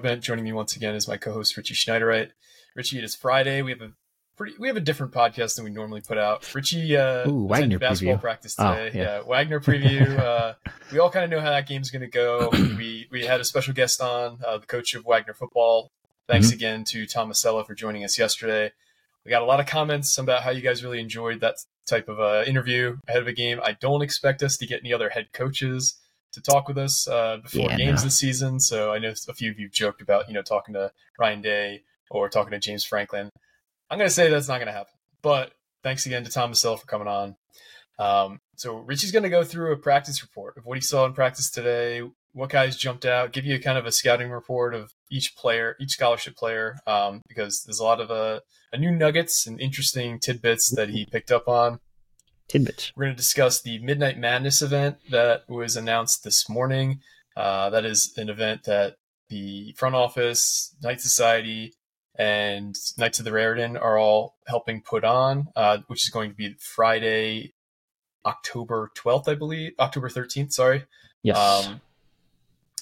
Broadbent. Joining me once again is my co-host Richie Schneiderite. Richie, it is Friday. We have a pretty we have a different podcast than we normally put out. Richie uh Ooh, Wagner basketball preview. practice Oh, today. yeah. yeah. Wagner preview. uh we all kind of know how that game's gonna go. We we had a special guest on, uh, the coach of Wagner football. Thanks Mm-hmm. again to Tom Masella for joining us yesterday. We got a lot of comments about how you guys really enjoyed that type of uh, interview ahead of a game. I don't expect us to get any other head coaches to talk with us uh, before Yeah, games no. this season. So I know a few of you joked about you know talking to Ryan Day or talking to James Franklin. I'm going to say that's not going to happen. But thanks again to Tom Sell for coming on. Um, so Richie's going to go through a practice report of what he saw in practice today, what guys jumped out, give you a kind of a scouting report of each player, each scholarship player, um, because there's a lot of uh, a new nuggets and interesting tidbits that he picked up on. Tidbits. We're going to discuss the Midnight Madness event that was announced this morning. Uh, that is an event that the front office, Knight Society, and Knights of the Raritan are all helping put on, uh, which is going to be Friday, October 12th, I believe. October 13th, sorry. Yes. Um,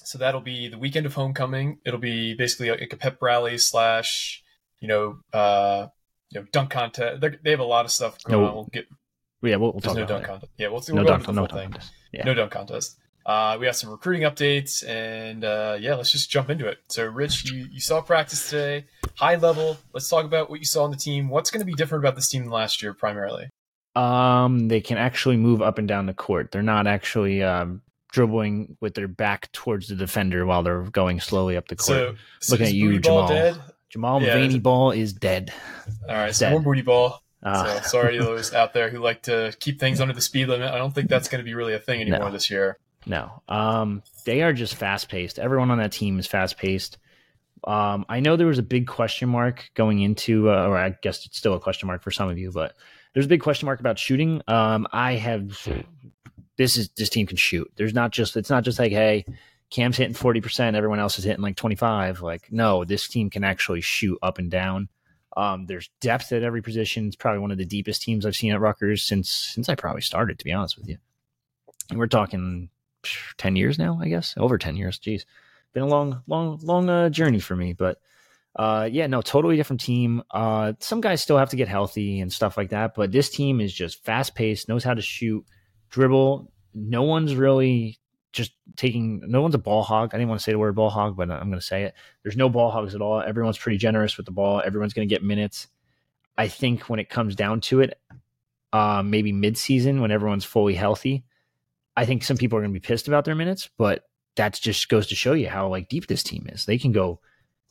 so that'll be the weekend of homecoming. It'll be basically like a pep rally slash, you know, uh, you know, dunk contest. They're, they have a lot of stuff going No, on. We'll get yeah, we'll, we'll talk no about dunk it. contest. Yeah, we'll, No we'll go dunk, the no thing. dunk. contest. No dunk contest. Uh, we have some recruiting updates, and uh, yeah, let's just jump into it. So, Rich, you, you saw practice today, high level. Let's talk about what you saw on the team. What's going to be different about this team than last year, primarily? Um, they can actually move up and down the court. They're not actually um, dribbling with their back towards the defender while they're going slowly up the court. So, so Looking at you, Jamal. dead? Jamal yeah, Mulvaney ball is dead. All right, so Dead. more booty ball. Ah. So sorry to those out there who like to keep things under the speed limit. I don't think that's going to be really a thing anymore No. this year. No. Um, they are just fast paced. Everyone on that team is fast paced. Um, I know there was a big question mark going into, uh, or I guess it's still a question mark for some of you, but there's a big question mark about shooting. Um, I have this is this team can shoot. There's not just it's not just like hey, Cam's hitting forty percent, everyone else is hitting like twenty five. Like no, this team can actually shoot up and down. Um, there's depth at every position. It's probably one of the deepest teams I've seen at Rutgers since since I probably started. To be honest with you, and we're talking ten years now, I guess, over ten years. Jeez, been a long, long, long uh, journey for me, but uh, yeah, no, totally different team. Uh, some guys still have to get healthy and stuff like that, but this team is just fast paced, knows how to shoot, dribble. No one's really just taking. No one's a ball hog. I didn't want to say the word ball hog, but I'm going to say it. There's no ball hogs at all. Everyone's pretty generous with the ball. Everyone's going to get minutes. I think when it comes down to it, uh, maybe mid season when everyone's fully healthy, I think some people are going to be pissed about their minutes, but that just goes to show you how like deep this team is. They can go.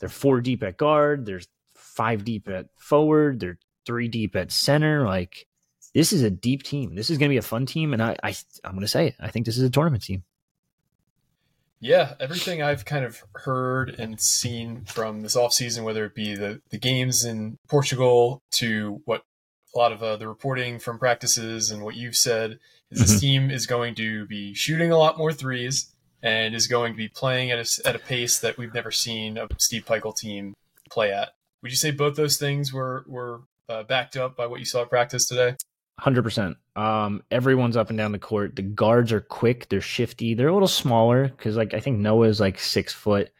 They're four deep at guard. There's five deep at forward. They're three deep at center. Like this is a deep team. This is going to be a fun team, and I, I I'm going to say it. I think this is a tournament team. Yeah, everything I've kind of heard and seen from this offseason, whether it be the, the games in Portugal to what a lot of uh, the reporting from practices and what you've said, is this Mhm. team is going to be shooting a lot more threes and is going to be playing at a, at a pace that we've never seen a Steve Pikiell team play at. Would you say both those things were, were uh, backed up by what you saw at practice today? Hundred percent. Um, everyone's up and down the court. The guards are quick. They're shifty. They're a little smaller because, like, I think Noah's like six foot.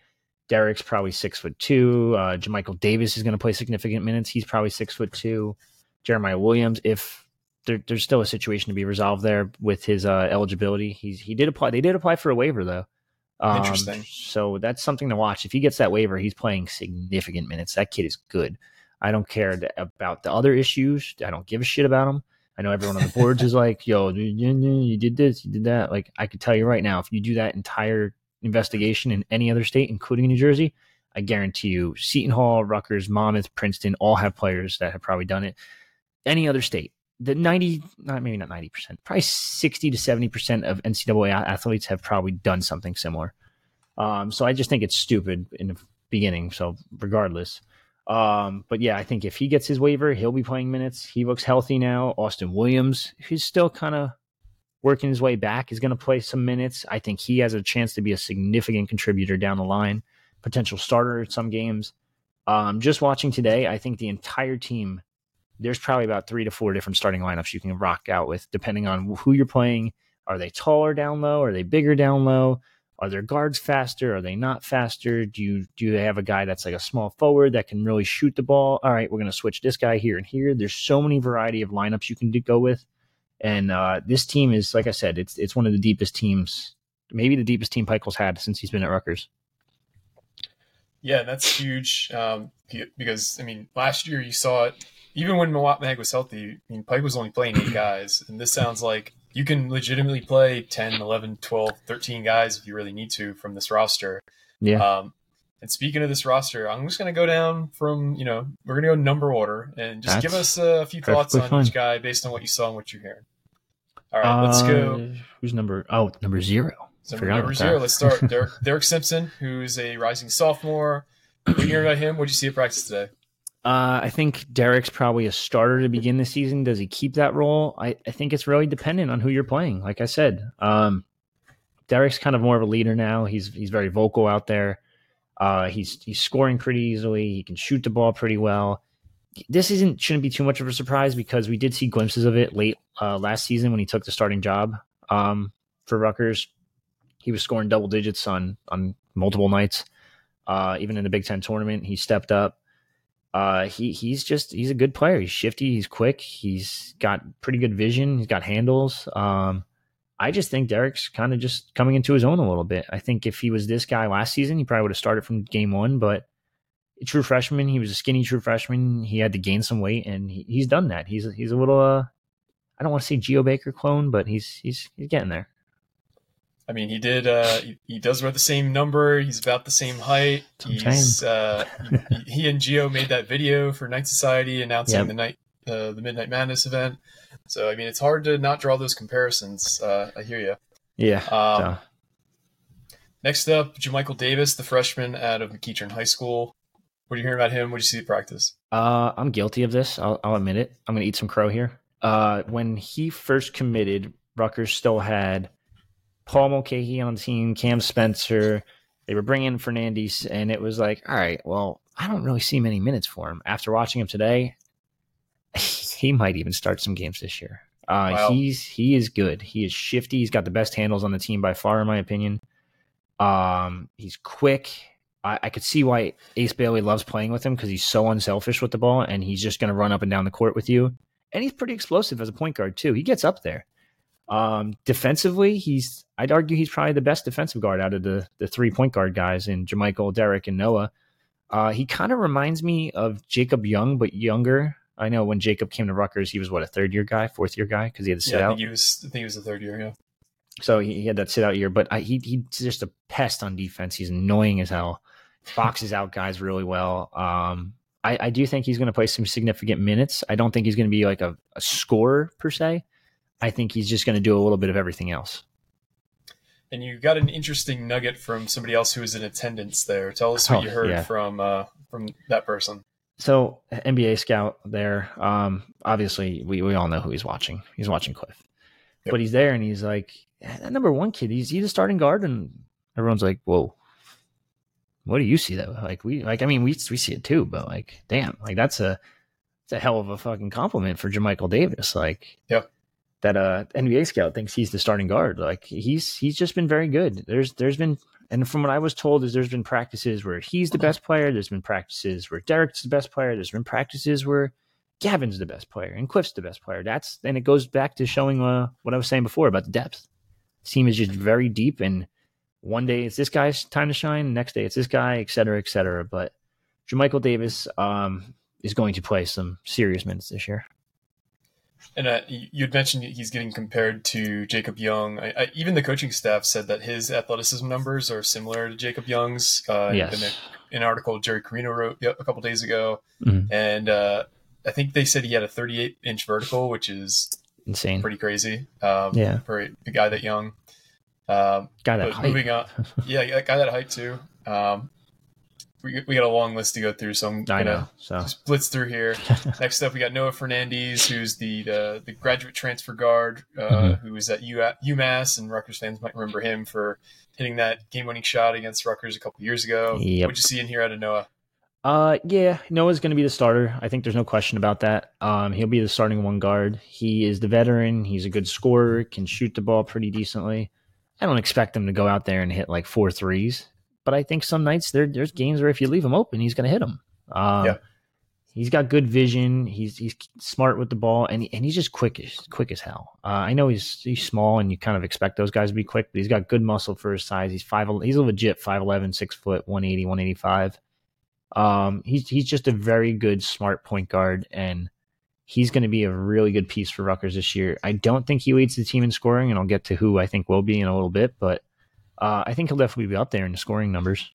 Derek's probably six foot two. Uh, Jamichael Davis is going to play significant minutes. He's probably six foot two. Jeremiah Williams, if there, there's still a situation to be resolved there with his uh, eligibility, he's he did apply. They did apply for a waiver though. Um, Interesting. So that's something to watch. If he gets that waiver, he's playing significant minutes. That kid is good. I don't care th- about the other issues. I don't give a shit about him. I know everyone on the boards is like, yo, you- did this, you did that. Like, I could tell you right now, if you do that entire investigation in any other state, including New Jersey, I guarantee you, Seton Hall, Rutgers, Monmouth, Princeton all have players that have probably done it. Any other state, the 90, not maybe not 90%, probably 60 to 70% of NCAA athletes have probably done something similar. Um, so I just think it's stupid in the beginning. So regardless, um, but yeah, I think if he gets his waiver, he'll be playing minutes. He looks healthy now. Austin Williams, who's still kind of working his way back, is going to play some minutes. I think he has a chance to be a significant contributor down the line, potential starter at some games. Um, just watching today, I think the entire team, there's probably about three to four different starting lineups you can rock out with, depending on who you're playing. Are they taller down low? Are they bigger down low? Are their guards faster? Are they not faster? Do you do they have a guy that's like a small forward that can really shoot the ball? All right, we're going to switch this guy here and here. There's so many variety of lineups you can do, go with, and uh, this team is like I said, it's it's one of the deepest teams, maybe the deepest team Pikiell's had since he's been at Rutgers. Yeah, that's huge um, because I mean, last year you saw it. Even when Mawot Mag was healthy, I mean, Pike was only playing eight guys, and this sounds like you can legitimately play 10, 11, 12, 13 guys if you really need to from this roster. Yeah. Um, and speaking of this roster, I'm just going to go down from, you know, we're going to go number order and just That's give us a few thoughts on fine. each guy based on what you saw and what you're hearing. All right, let's go. Uh, Who's number? Oh, number zero. So Forgot number zero, that. let's start. Derek, Derek Simpson, who's a rising sophomore. What you hear about him? What did you see at practice today? Uh, I think Derek's probably a starter to begin the season. Does he keep that role? I, I think it's really dependent on who you're playing. Like I said, um, Derek's kind of more of a leader now. He's he's very vocal out there. Uh, he's he's scoring pretty easily. He can shoot the ball pretty well. This isn't shouldn't be too much of a surprise because we did see glimpses of it late uh, last season when he took the starting job um, for Rutgers. He was scoring double digits on on multiple nights. Uh, even in the Big Ten tournament, he stepped up. Uh, he he's just he's a good player. He's shifty. He's quick. He's got pretty good vision. He's got handles. Um, I just think Derek's kind of just coming into his own a little bit. I think if he was this guy last season, he probably would have started from game one. But true freshman, he was a skinny true freshman. He had to gain some weight, and he, he's done that. He's he's a little uh, I don't want to say Geo Baker clone, but he's he's he's getting there. I mean, he did. Uh, he, he does wear the same number. He's about the same height. He's uh, he, he and Geo made that video for Knight Society announcing Yep. the night uh, the Midnight Madness event. So I mean, it's hard to not draw those comparisons. Uh, I hear you. Yeah. Um. Next up, Jamichael Davis, the freshman out of McEachern High School. What do you hear about him? What do you see at practice? Uh, I'm guilty of this. I'll, I'll admit it. I'm going to eat some crow here. Uh, when he first committed, Rutgers still had Paul Mulcahy on the team, Cam Spencer. They were bringing in Fernandez, and it was like, all right, well, I don't really see many minutes for him. After watching him today, he might even start some games this year. Uh, Wow. He's he is good. He is shifty. He's got the best handles on the team by far, in my opinion. Um, he's quick. I, I could see why Ace Bailey loves playing with him because he's so unselfish with the ball, and he's just going to run up and down the court with you. And he's pretty explosive as a point guard too. He gets up there. Um, defensively, he's I'd argue he's probably the best defensive guard out of the the three point guard guys in Jamichael, Derek, and Noah. Uh, he kind of reminds me of Jacob Young, but younger. I know when Jacob came to Rutgers, he was what a third year guy, fourth year guy because he had to sit yeah, I out. think he was. I think he was a third year. Yeah. So he, he had that sit out year, but I, he he's just a pest on defense. He's annoying as hell. Boxes out guys really well. Um, I, I do think he's going to play some significant minutes. I don't think he's going to be like a, a scorer per se. I think he's just going to do a little bit of everything else. And you got an interesting nugget from somebody else who was in attendance there. Tell us what Oh, you heard yeah. from uh, from that person. So NBA scout there. Um, obviously we, we all know who he's watching. He's watching Cliff, Yep. but he's there and he's like, that number one kid. He's he's a starting guard, and everyone's like, whoa. What do you see though? Like we like I mean we we see it too, but like damn, like that's a it's a hell of a fucking compliment for Jamichael Davis. Like Yep. That uh NBA scout thinks he's the starting guard. Like he's he's just been very good. There's there's been and from what I was told is there's been practices where he's the best player. There's been practices where Derek's the best player. There's been practices where Gavin's the best player and Cliff's the best player. That's and it goes back to showing uh, what I was saying before about the depth. The team is just very deep, and one day it's this guy's time to shine. Next day it's this guy, et cetera, et cetera. But Jamichael Davis um, is going to play some serious minutes this year. And uh, you you'd mentioned he's getting compared to Jacob Young. I, I, even the coaching staff said that his athleticism numbers are similar to Jacob Young's. Uh, Yes. in a, an article Jerry Carino wrote a couple days ago, Mhm. and uh, I think they said he had a 38 inch vertical, which is insane, pretty crazy. Um, yeah, for a, a guy that young. Um, guy that height. moving on, yeah, guy that height too. Um, we, we got a long list to go through, so I'm gonna know, so. just blitz through here. Next up, we got Noah Fernandez, who's the the, the graduate transfer guard uh, mm-hmm. who was at U- UMass, and Rutgers fans might remember him for hitting that game-winning shot against Rutgers a couple years ago. Yep. What'd you see in here out of Noah? Uh, yeah, Noah's going to be the starter. I think there's no question about that. Um, he'll be the starting one guard. He is the veteran. He's a good scorer. Can shoot the ball pretty decently. I don't expect him to go out there and hit like four threes, but I think some nights there there's games where if you leave him open, he's going to hit him. Um, yeah. He's got good vision. He's he's smart with the ball, and and he's just quick as quick as hell. Uh, I know he's he's small, and you kind of expect those guys to be quick, but he's got good muscle for his size. He's five. He's a legit 5'11", 6 foot, 180, 185. Um, he's he's just a very good, smart point guard, and he's going to be a really good piece for Rutgers this year. I don't think he leads the team in scoring, and I'll get to who I think will be in a little bit, but uh, I think he'll definitely be up there in the scoring numbers.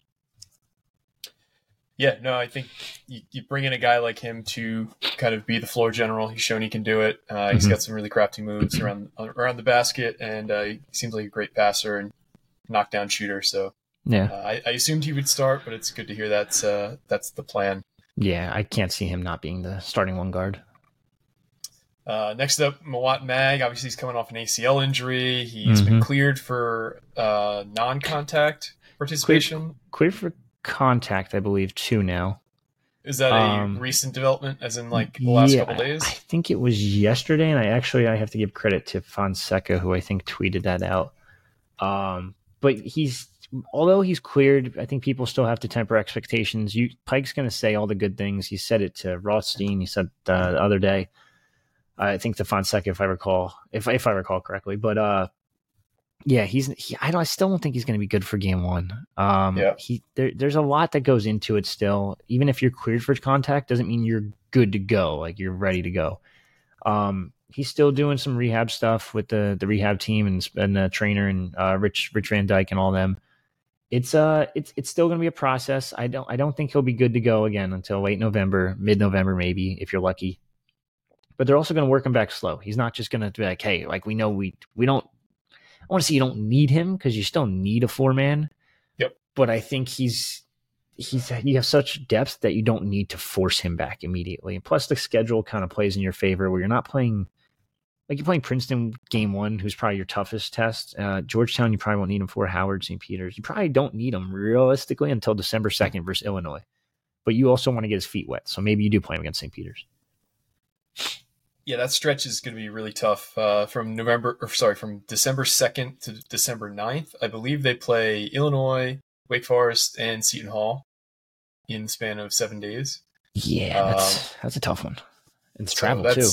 Yeah, no, I think you, you, bring in a guy like him to kind of be the floor general. He's shown he can do it. Uh, he's mm-hmm. got some really crafty moves around around the basket, and uh, he seems like a great passer and knockdown shooter. So yeah, uh, I, I, assumed he would start, but it's good to hear that's uh, that's the plan. Yeah, I can't see him not being the starting one guard. Uh, next up, Mawot Mag. Obviously, he's coming off an ACL injury. He's mm-hmm. been cleared for uh, non-contact participation. Cleared, cleared, for contact, I believe, too now. Is that a um, recent development, as in like the last yeah, couple days? I think it was yesterday, and I actually I have to give credit to Fonseca, who I think tweeted that out. Um, but he's although he's cleared, I think people still have to temper expectations. You Pike's going to say all the good things. He said it to Rothstein. He said uh, the other day I think the Fonseca, if I recall, if if I recall correctly. But uh, yeah, he's he, I don't I still don't think he's going to be good for game one. Um, yeah. he there, there's a lot that goes into it still. Even if you're cleared for contact, doesn't mean you're good to go. Like you're ready to go. Um, he's still doing some rehab stuff with the the rehab team and and the trainer and uh, Rich Rich Van Dyke and all them. It's uh it's it's still going to be a process. I don't I don't think he'll be good to go again until late November, mid November maybe if you're lucky but they're also going to work him back slow. He's not just going to be like, hey, like we know we we don't. I want to say you don't need him because you still need a four man. Yep. But I think he's he's you have such depth that you don't need to force him back immediately. And plus, the schedule kind of plays in your favor where you're not playing like you're playing Princeton game one, who's probably your toughest test. Uh, Georgetown, you probably won't need him for Howard, St. Peter's. You probably don't need him realistically until December 2nd versus Illinois. But you also want to get his feet wet. So maybe you do play him against St. Peter's yeah, that stretch is going to be really tough. Uh, from November, or sorry, from December second to December 9th, I believe they play Illinois, Wake Forest, and Seton Hall in the span of seven days. Yeah, that's um, that's a tough one. It's so travel too.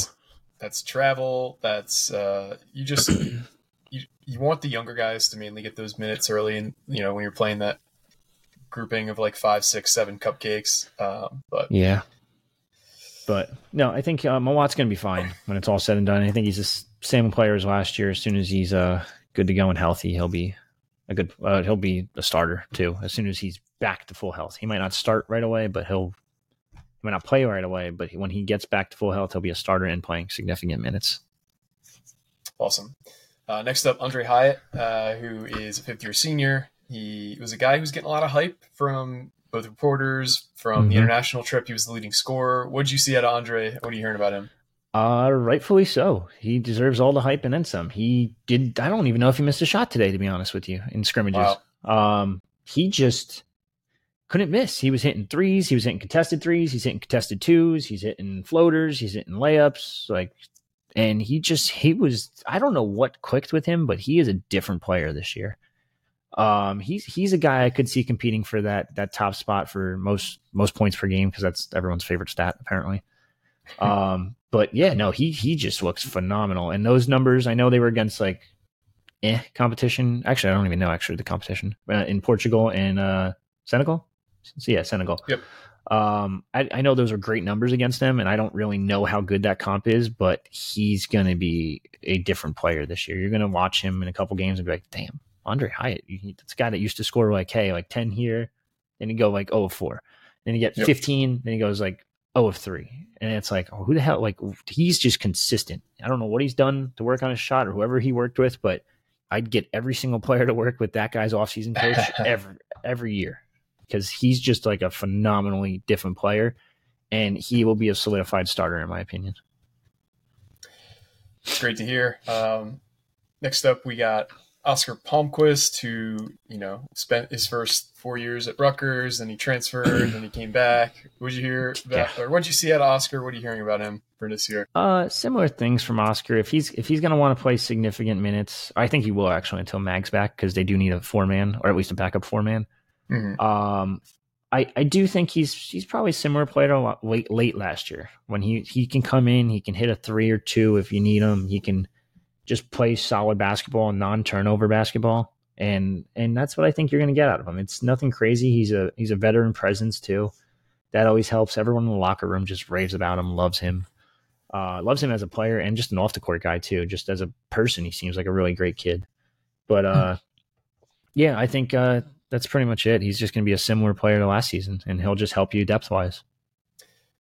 That's travel. That's uh, you just you you want the younger guys to mainly get those minutes early, and you know when you're playing that grouping of like five, six, seven cupcakes. Um, but yeah, but no, I think uh, Mawot's going to be fine when it's all said and done. I think he's the same player as last year. As soon as he's uh, good to go and healthy, he'll be a good. Uh, he'll be a starter too. As soon as he's back to full health, he might not start right away, but he'll he might not play right away. But when he gets back to full health, he'll be a starter and playing significant minutes. Awesome. Uh, next up, Andre Hyatt, uh, who is a fifth year senior. He was a guy who's getting a lot of hype from both reporters from mm-hmm. the international trip. He was the leading scorer. What did you see out of Andre? What are you hearing about him? Uh, rightfully so. He deserves all the hype and then some. He did. I don't even know if he missed a shot today, to be honest with you, in scrimmages. Wow. Um, he just couldn't miss. He was hitting threes. He was hitting contested threes. He's hitting contested twos. He's hitting floaters. He's hitting layups. Like, and he just he was. I don't know what clicked with him, but he is a different player this year. Um, he's he's a guy I could see competing for that that top spot for most most points per game because that's everyone's favorite stat apparently. Um, but yeah, no, he he just looks phenomenal, and those numbers I know they were against like eh competition. Actually, I don't even know actually the competition uh, in Portugal and uh, Senegal. So yeah, Senegal. Yep. Um, I, I know those are great numbers against them, and I don't really know how good that comp is, but he's going to be a different player this year. You're going to watch him in a couple games and be like, damn, Andre Hyatt, it's a guy that used to score like, hey, like 10 here, then he go like 0 4. Then you get yep. 15, then he goes like 0 of 3. And it's like, oh, who the hell? Like, he's just consistent. I don't know what he's done to work on his shot or whoever he worked with, but I'd get every single player to work with that guy's offseason coach every every year because he's just like a phenomenally different player, and he will be a solidified starter in my opinion. Great to hear. Um, next up, we got Oskar Palmquist, who you know spent his first four years at Rutgers, and he transferred, and he came back. What did you hear about, yeah. or what did you see at Oscar? What are you hearing about him for this year? Uh, similar things from Oscar. If he's if he's going to want to play significant minutes, I think he will actually until Mag's back because they do need a four man or at least a backup four man. Mm-hmm. Um, I, I do think he's he's probably similar player to late late last year when he he can come in, he can hit a three or two if you need him. He can just play solid basketball and non-turnover basketball and and that's what I think you're going to get out of him. It's nothing crazy. He's a he's a veteran presence too. That always helps. Everyone in the locker room just raves about him, loves him, uh, loves him as a player and just an off the court guy too. Just as a person, he seems like a really great kid. But uh, yeah, I think uh, that's pretty much it. He's just going to be a similar player to last season, and he'll just help you depth wise.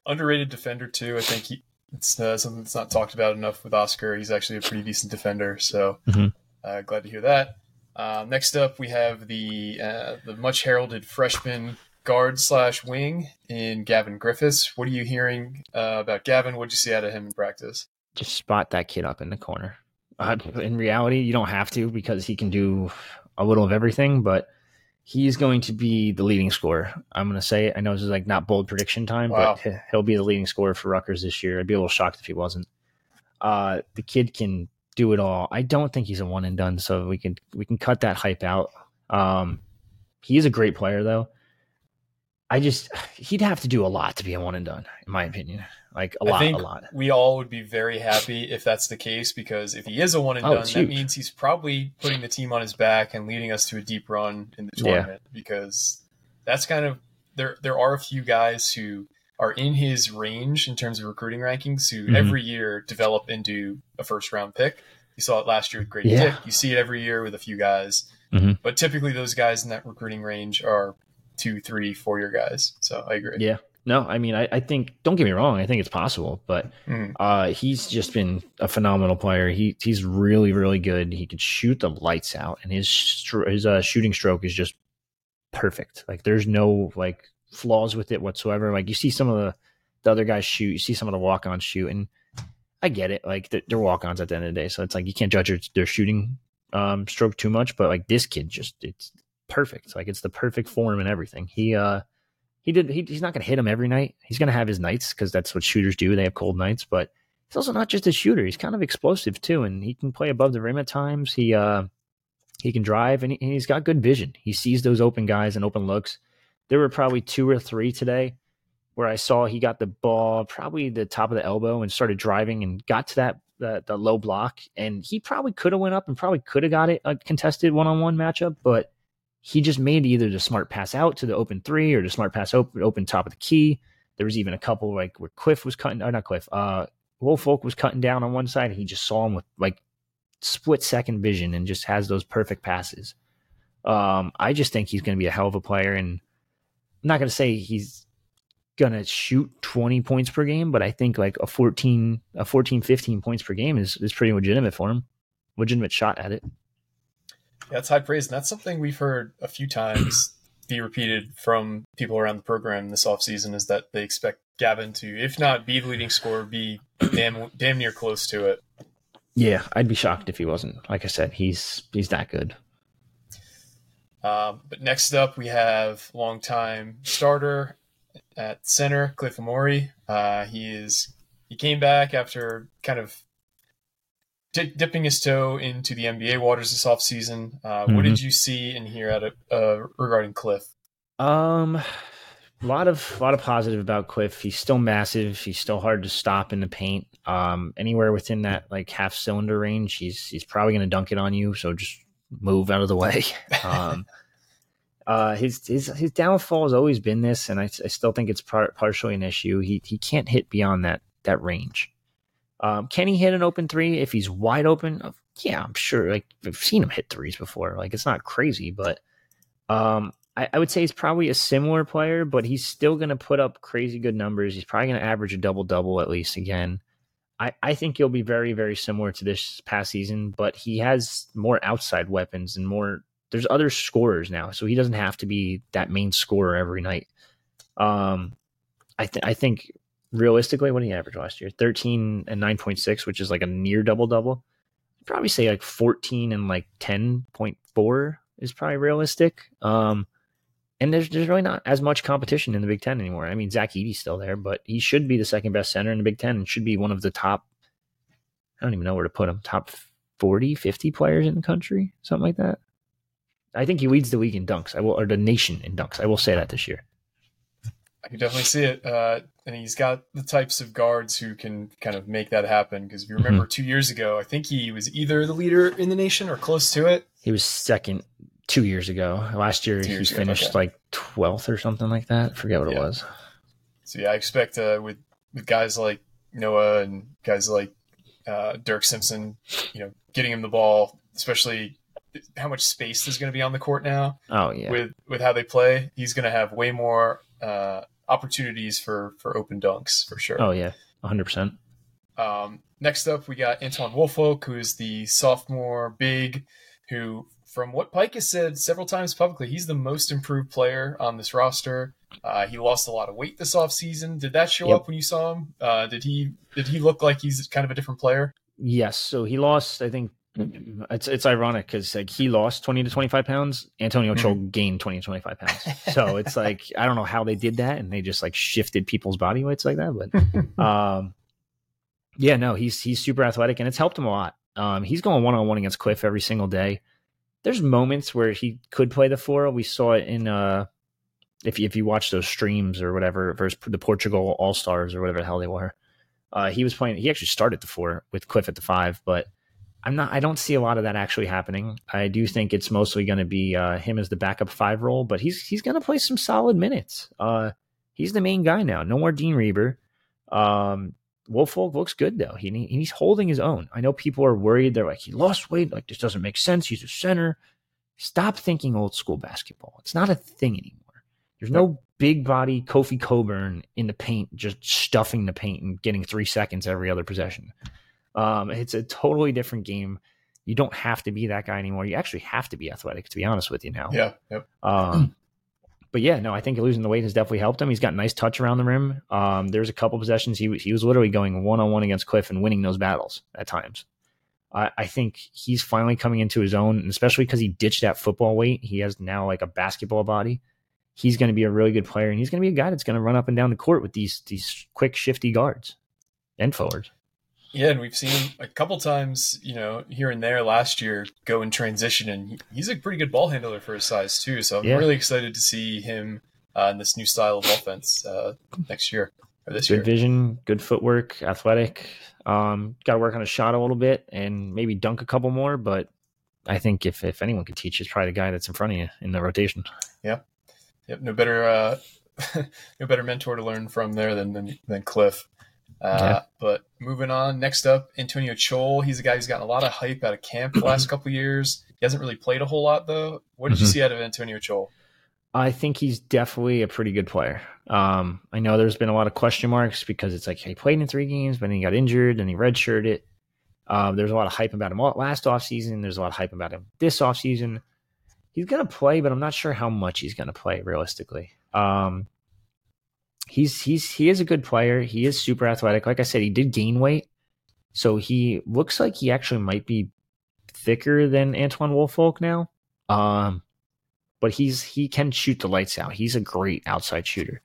Underrated defender too. I think he, it's uh, something that's not talked about enough with Oscar. He's actually a pretty decent defender. So mm-hmm. uh, glad to hear that. Uh, next up, we have the uh, the much heralded freshman guard slash wing in Gavin Griffiths. What are you hearing uh, about Gavin? What did you see out of him in practice? Just spot that kid up in the corner. Uh, in reality, you don't have to because he can do a little of everything, but he's going to be the leading scorer. I'm going to say it. I know this is like not bold prediction time, wow. but he'll be the leading scorer for Rutgers this year. I'd be a little shocked if he wasn't. Uh, the kid can do it all. I don't think he's a one and done, so we can we can cut that hype out. Um, he is a great player though. I just he'd have to do a lot to be a one and done, in my opinion. Like a lot, a lot. We all would be very happy if that's the case because if he is a one and oh, done, that means he's probably putting the team on his back and leading us to a deep run in the tournament. Yeah. Because that's kind of there. There are a few guys who are in his range in terms of recruiting rankings who mm-hmm. every year develop into a first round pick. You saw it last year with Grady yeah. Dick. You see it every year with a few guys. Mm-hmm. But typically those guys in that recruiting range are two, three, four year guys. So I agree. Yeah. No, I mean, I, I think, don't get me wrong, I think it's possible, but mm. uh, he's just been a phenomenal player. He He's really, really good. He could shoot the lights out, and his, his uh, shooting stroke is just perfect. Like, there's no, like, flaws with it whatsoever. Like, you see some of the, the other guys shoot, you see some of the walk on shoot, and I get it. Like, they're, they're walk ons at the end of the day. So it's like, you can't judge their, their shooting um, stroke too much, but like, this kid just, it's perfect. Like, it's the perfect form and everything. He, uh, he did. He, he's not to hit him every night. He's to have his nights because that's what shooters do. They have cold nights, but he's also not just a shooter. He's kind of explosive too, and he can play above the rim at times. He uh, he can drive, and, he, and he's got good vision. He sees those open guys and open looks. There were probably two or three today where I saw he got the ball probably the top of the elbow and started driving and got to that the, the low block, and he probably could have went up and probably could have got it a contested one on one matchup, but he just made either the smart pass out to the open three or the smart pass open, open top of the key. There was even a couple like where Cliff was cutting, or not Cliff, uh, Woolfolk was cutting down on one side. And he just saw him with like split second vision and just has those perfect passes. Um, I just think he's going to be a hell of a player. And I'm not going to say he's going to shoot 20 points per game, but I think like a 14, a 14, 15 points per game is, is pretty legitimate for him. Legitimate shot at it. Yeah, that's high praise. And that's something we've heard a few times be repeated from people around the program this offseason is that they expect Gavin to, if not be the leading scorer, be damn damn near close to it. Yeah, I'd be shocked if he wasn't. Like I said, he's he's that good. Um, but next up, we have longtime starter at center, Cliff Omoruyi. Uh, he is he came back after kind of dipping his toe into the NBA waters this offseason. Uh, mm-hmm. What did you see and hear at uh, regarding Cliff? Um, a lot of a lot of positive about Cliff. He's still massive. He's still hard to stop in the paint. Um, anywhere within that like half cylinder range, he's he's probably going to dunk it on you. So just move out of the way. Um, uh, his his his downfall has always been this, and I, I still think it's par- partially an issue. He he can't hit beyond that that range. Um, can he hit an open three if he's wide open? Yeah, I'm sure. Like I've seen him hit threes before. Like it's not crazy, but um, I, I would say he's probably a similar player, but he's still going to put up crazy good numbers. He's probably going to average a double double at least again. I, I think he'll be very, very similar to this past season, but he has more outside weapons and more. There's other scorers now, so he doesn't have to be that main scorer every night. Um, I think I think realistically, what did he average last year? Thirteen and nine point six, which is like a near double double. Probably say like fourteen and like ten point four is probably realistic. Um, and there's there's really not as much competition in the Big Ten anymore. I mean, Zach Edey's still there, but he should be the second best center in the Big Ten and should be one of the top. I don't even know where to put him. Top 40, 50 players in the country, something like that. I think he leads the league in dunks. I will, or the nation in dunks. I will say that this year. I can definitely see it, uh, and he's got the types of guards who can kind of make that happen. Because if you remember, mm-hmm. two years ago, I think he was either the leader in the nation or close to it. He was second two years ago. Last year he finished ago, okay. like twelfth or something like that. I forget what yeah. it was. So yeah, I expect uh, with with guys like Noah and guys like uh, Derek Simpson, you know, getting him the ball, especially how much space is going to be on the court now. Oh yeah, with with how they play, he's going to have way more uh, opportunities for for open dunks for sure. Oh yeah, hundred percent. Um, next up, we got Antwone Woolfolk, who is the sophomore big, who from what Pike has said several times publicly, he's the most improved player on this roster. Uh, he lost a lot of weight this offseason. Did that show yep. up when you saw him? Uh, did he did he look like he's kind of a different player? Yes. So he lost. I think it's it's ironic because like he lost twenty to twenty five pounds. Antonio mm mm gained twenty to twenty five pounds. So it's like I don't know how they did that, and they just like shifted people's body weights like that. But um, yeah, no, he's he's super athletic, and it's helped him a lot. Um, he's going one on one against Cliff every single day there's moments where he could play the four. We saw it in uh, if you, if you watch those streams or whatever versus the Portugal All Stars or whatever the hell they were. Uh, he was playing. He actually started the four with Cliff at the five, but I'm not. I don't see a lot of that actually happening. I do think it's mostly going to be uh, him as the backup five role, but he's he's going to play some solid minutes. Uh, he's the main guy now. No more Dean Reiber. Um, Woolfolk looks good though. He he's holding his own. I know people are worried. They're like, he lost weight. Like this doesn't make sense. He's a center. Stop thinking old school basketball. It's not a thing anymore. There's no big body Kofi Cockburn in the paint, just stuffing the paint and getting three seconds every other possession. Um, it's a totally different game. You don't have to be that guy anymore. You actually have to be athletic, to be honest with you now. Yeah. Yep. Um, but yeah, no, I think losing the weight has definitely helped him. He's got nice touch around the rim. Um, there's a couple possessions he he was literally going one on one against Cliff and winning those battles at times. I, I think he's finally coming into his own, and especially because he ditched that football weight. He has now like a basketball body. He's going to be a really good player, and he's going to be a guy that's going to run up and down the court with these these quick, shifty guards and forwards. Yeah, and we've seen him a couple times, you know, here and there last year go in transition, and he's a pretty good ball handler for his size too. So I'm yeah. really excited to see him uh, in this new style of offense uh, next year or this good year. Good vision, good footwork, athletic. Um, Got to work on his shot a little bit and maybe dunk a couple more. But I think if if anyone could teach, it's probably the guy that's in front of you in the rotation. Yeah, yep. No better uh, no better mentor to learn from there than than, than Cliff. Uh, yeah. But moving on, next up, Antonio Chol. He's a guy who's gotten a lot of hype out of camp the last couple years. He hasn't really played a whole lot though. What did mm-hmm. you see out of Antonio Chol? I think he's definitely a pretty good player. Um, I know there's been a lot of question marks because it's like he played in three games, but then he got injured and he redshirted. Um, there's a lot of hype about him last offseason. There's a lot of hype about him this offseason. He's going to play, but I'm not sure how much he's going to play realistically. Um, he's he's he is a good player. He is super athletic. Like I said, he did gain weight, so he looks like he actually might be thicker than Antwone Woolfolk now. Um, but he's he can shoot the lights out. He's a great outside shooter.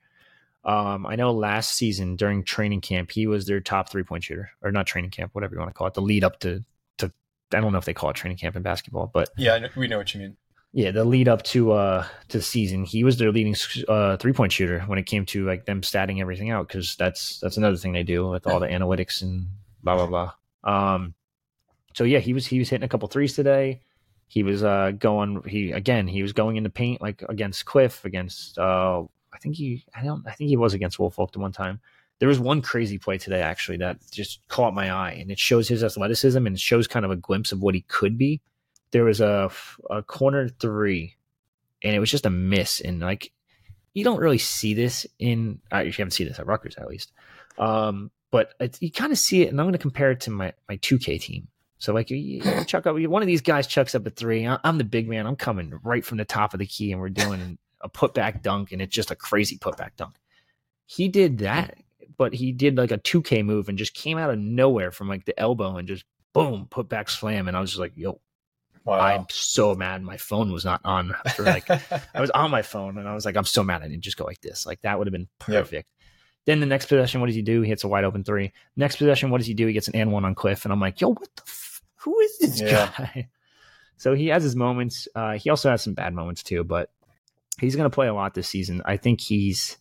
Um, I know last season during training camp, he was their top three point shooter, or not training camp, whatever you want to call it, the lead up to to. I don't know if they call it training camp in basketball, but yeah, we know what you mean. Yeah, the lead up to uh to season, he was their leading uh three point shooter when it came to like them statting everything out because that's that's another thing they do with all the analytics and blah blah blah. Um, so yeah, he was he was hitting a couple threes today. He was uh going he again he was going into paint like against Cliff against uh I think he I don't I think he was against Woolfolk the one time. There was one crazy play today actually that just caught my eye and it shows his athleticism and it shows kind of a glimpse of what he could be there was a, a corner three and it was just a miss. And like, you don't really see this in. Uh, you haven't seen this at Rutgers at least, um, but you kind of see it. And I'm going to compare it to my my 2K team. So like, you, you chuck up one of these guys chucks up a three. I'm the big man. I'm coming right from the top of the key, and we're doing a putback dunk, and it's just a crazy putback dunk. He did that, but he did like a 2K move and just came out of nowhere from like the elbow and just boom, put back slam. And I was just like, yo, wow. I'm so mad. My phone was not on for like, I was on my phone and I was like, I'm so mad. I didn't just go like this. Like that would have been perfect. Yep. Then the next possession, what does he do? He hits a wide open three. Next possession, what does he do? He gets an and one on Cliff. And I'm like, yo, what the, f- who is this yeah. guy? So he has his moments. Uh, he also has some bad moments too, but he's going to play a lot this season. I think he's,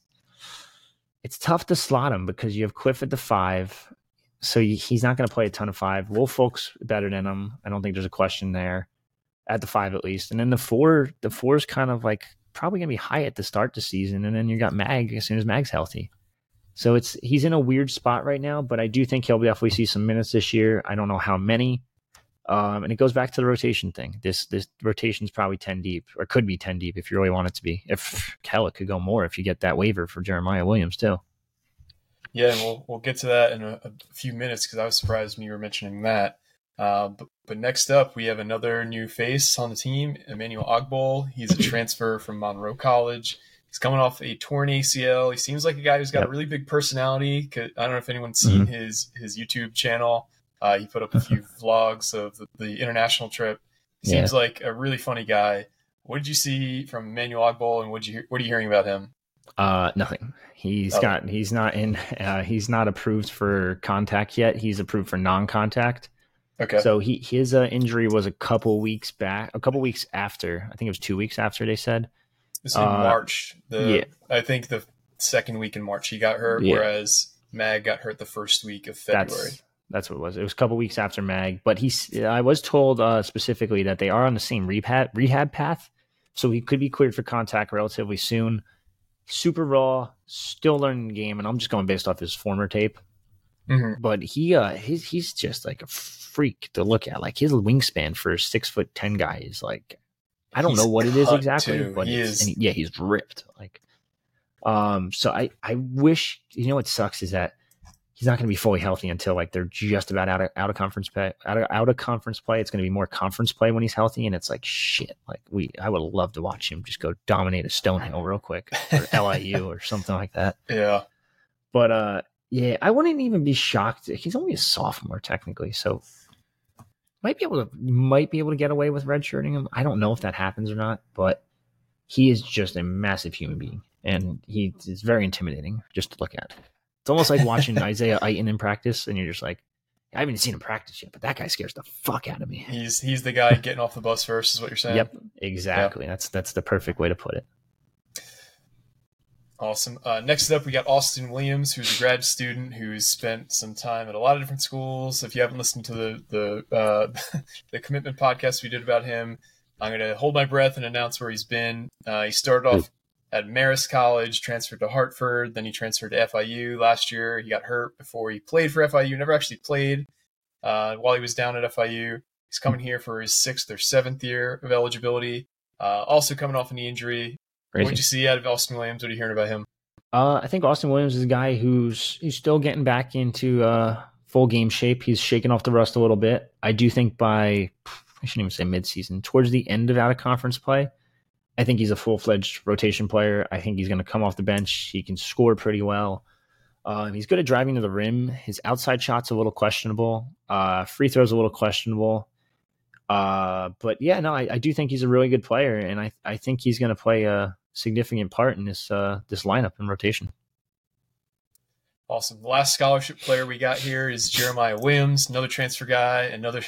it's tough to slot him because you have Cliff at the five so he's not going to play a ton of five. Woolfolk's better than him. I don't think there's a question there at the five at least. And then the four, the four is kind of like probably going to be high at the start the season. And then you got Mag as soon as Mag's healthy. So it's he's in a weird spot right now, but I do think he'll definitely see some minutes this year. I don't know how many. Um, and it goes back to the rotation thing. This this rotation's probably ten deep, or could be ten deep if you really want it to be. If hell, could go more if you get that waiver for Jeremiah Williams too. Yeah, and we'll we'll get to that in a, a few minutes because I was surprised when you were mentioning that. Uh, but, but next up, we have another new face on the team, Emmanuel Ogbol. He's a transfer from Monroe College. He's coming off a torn ACL. He seems like a guy who's got yep. a really big personality. I don't know if anyone's seen mm-hmm. his his YouTube channel. Uh, he put up a few vlogs of the, the international trip. He seems yeah. like a really funny guy. What did you see from Emmanuel Ogbol, and what you what are you hearing about him? Uh, nothing. He's oh. got. He's not in. Uh, he's not approved for contact yet. He's approved for non-contact. Okay. So he his uh, injury was a couple weeks back. A couple weeks after. I think it was two weeks after they said. This in uh, March. The, yeah. I think the second week in March he got hurt, yeah. whereas Mag got hurt the first week of February. That's, that's what it was. It was a couple weeks after Mag, but he's. I was told uh, specifically that they are on the same rehab rehab path, so he could be cleared for contact relatively soon super raw, still learning the game, and I'm just going based off his former tape. Mm-hmm. But he, uh, he's he's just like a freak to look at. Like his wingspan for a six foot ten guy is like, I don't he's know what it is exactly, too. but he is. He, yeah, he's ripped. Like, um, so I I wish you know what sucks is that he's not going to be fully healthy until like they're just about out of out of conference play out of out of conference play. It's going to be more conference play when he's healthy, and it's like shit. Like we, I would love to watch him just go dominate a Stonehill real quick or LIU or something like that. Yeah, but uh, yeah, I wouldn't even be shocked. He's only a sophomore technically, so might be able to might be able to get away with redshirting him. I don't know if that happens or not, but he is just a massive human being, and he is very intimidating just to look at. It's almost like watching Isaiah Eiton in practice, and you're just like, I haven't seen him practice yet, but that guy scares the fuck out of me. He's he's the guy getting off the bus first, is what you're saying. Yep, exactly. Yep. That's that's the perfect way to put it. Awesome. Uh, next up, we got Austin Williams, who's a grad student who's spent some time at a lot of different schools. If you haven't listened to the the uh, the commitment podcast we did about him, I'm going to hold my breath and announce where he's been. Uh, he started off at Marist College, transferred to Hartford, then he transferred to FIU last year. He got hurt before he played for FIU, never actually played uh, while he was down at FIU. He's coming here for his sixth or seventh year of eligibility. Uh, also coming off a knee injury. What did you see out of Austin Williams? What are you hearing about him? Uh, I think Austin Williams is a guy who's he's still getting back into uh, full game shape. He's shaking off the rust a little bit. I do think by I shouldn't even say midseason, towards the end of out of conference play, I think he's a full fledged rotation player. I think he's going to come off the bench. He can score pretty well. Um, he's good at driving to the rim. His outside shot's a little questionable. Uh, free throws a little questionable. Uh, but yeah, no, I, I, do think he's a really good player, and I I think he's going to play a significant part in this uh, this lineup and rotation. Awesome. The last scholarship player we got here is Jeremiah Williams, another transfer guy, another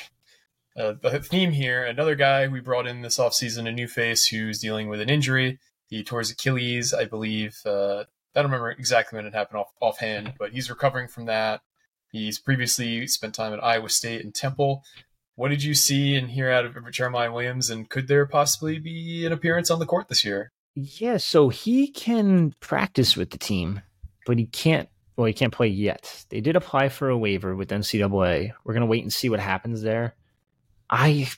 uh, the theme here, another guy we brought in this offseason, a new face who's dealing with an injury. He tore his Achilles, I believe. Uh, I don't remember exactly when it happened off, offhand, but he's recovering from that. He's previously spent time at Iowa State and Temple. What did you see and hear out of Jeremiah Williams, and could there possibly be an appearance on the court this year? Yeah, so he can practice with the team, but he can't. Well, he can't play yet. They did apply for a waiver with NCAA. We're gonna wait and see what happens there. I